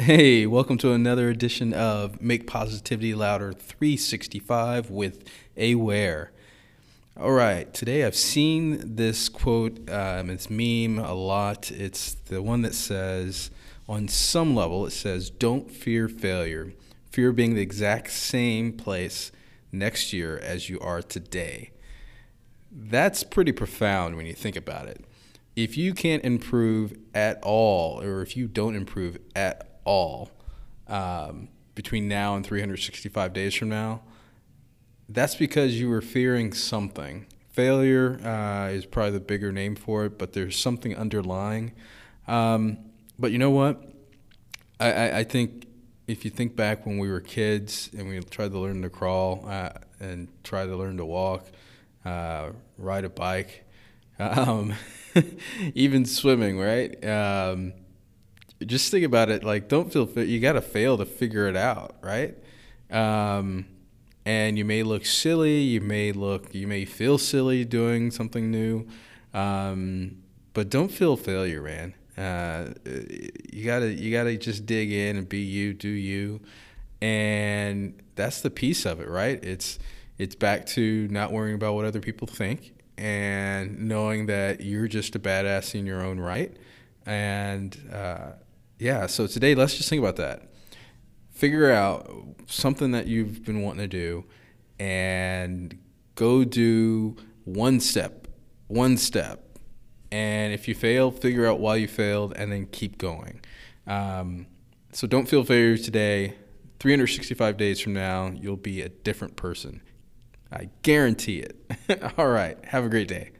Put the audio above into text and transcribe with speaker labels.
Speaker 1: Hey, welcome to another edition of Make Positivity Louder 365 with A. Ware. All right, today I've seen this quote, um, it's meme a lot. It's the one that says, on some level, it says, Don't fear failure. Fear being the exact same place next year as you are today. That's pretty profound when you think about it. If you can't improve at all, or if you don't improve at all um, between now and 365 days from now, that's because you were fearing something. Failure uh, is probably the bigger name for it, but there's something underlying. Um, but you know what? I, I, I, think if you think back when we were kids and we tried to learn to crawl uh, and try to learn to walk, uh, ride a bike, um, even swimming, right? Um, just think about it. Like, don't feel you got to fail to figure it out, right? Um, and you may look silly. You may look. You may feel silly doing something new, um, but don't feel failure, man. Uh, you gotta you gotta just dig in and be you, do you, and that's the piece of it, right? It's it's back to not worrying about what other people think and knowing that you're just a badass in your own right, and uh, yeah, so today let's just think about that. Figure out something that you've been wanting to do and go do one step, one step. And if you fail, figure out why you failed and then keep going. Um, so don't feel failure today. 365 days from now, you'll be a different person. I guarantee it. All right. Have a great day.